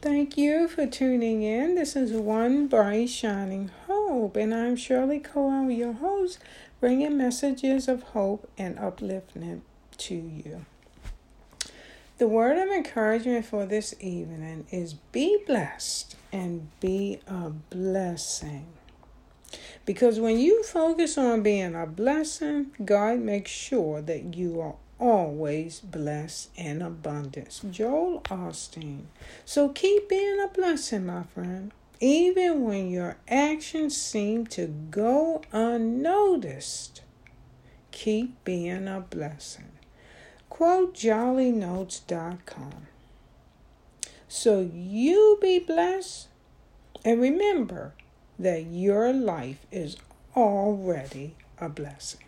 Thank you for tuning in. This is One Bright Shining Hope, and I'm Shirley Cohen, your host, bringing messages of hope and upliftment to you. The word of encouragement for this evening is be blessed and be a blessing. Because when you focus on being a blessing, God makes sure that you are always blessed in abundance. Joel Osteen. So keep being a blessing, my friend. Even when your actions seem to go unnoticed, keep being a blessing. Quote jollynotes.com. So you be blessed and remember that your life is already a blessing.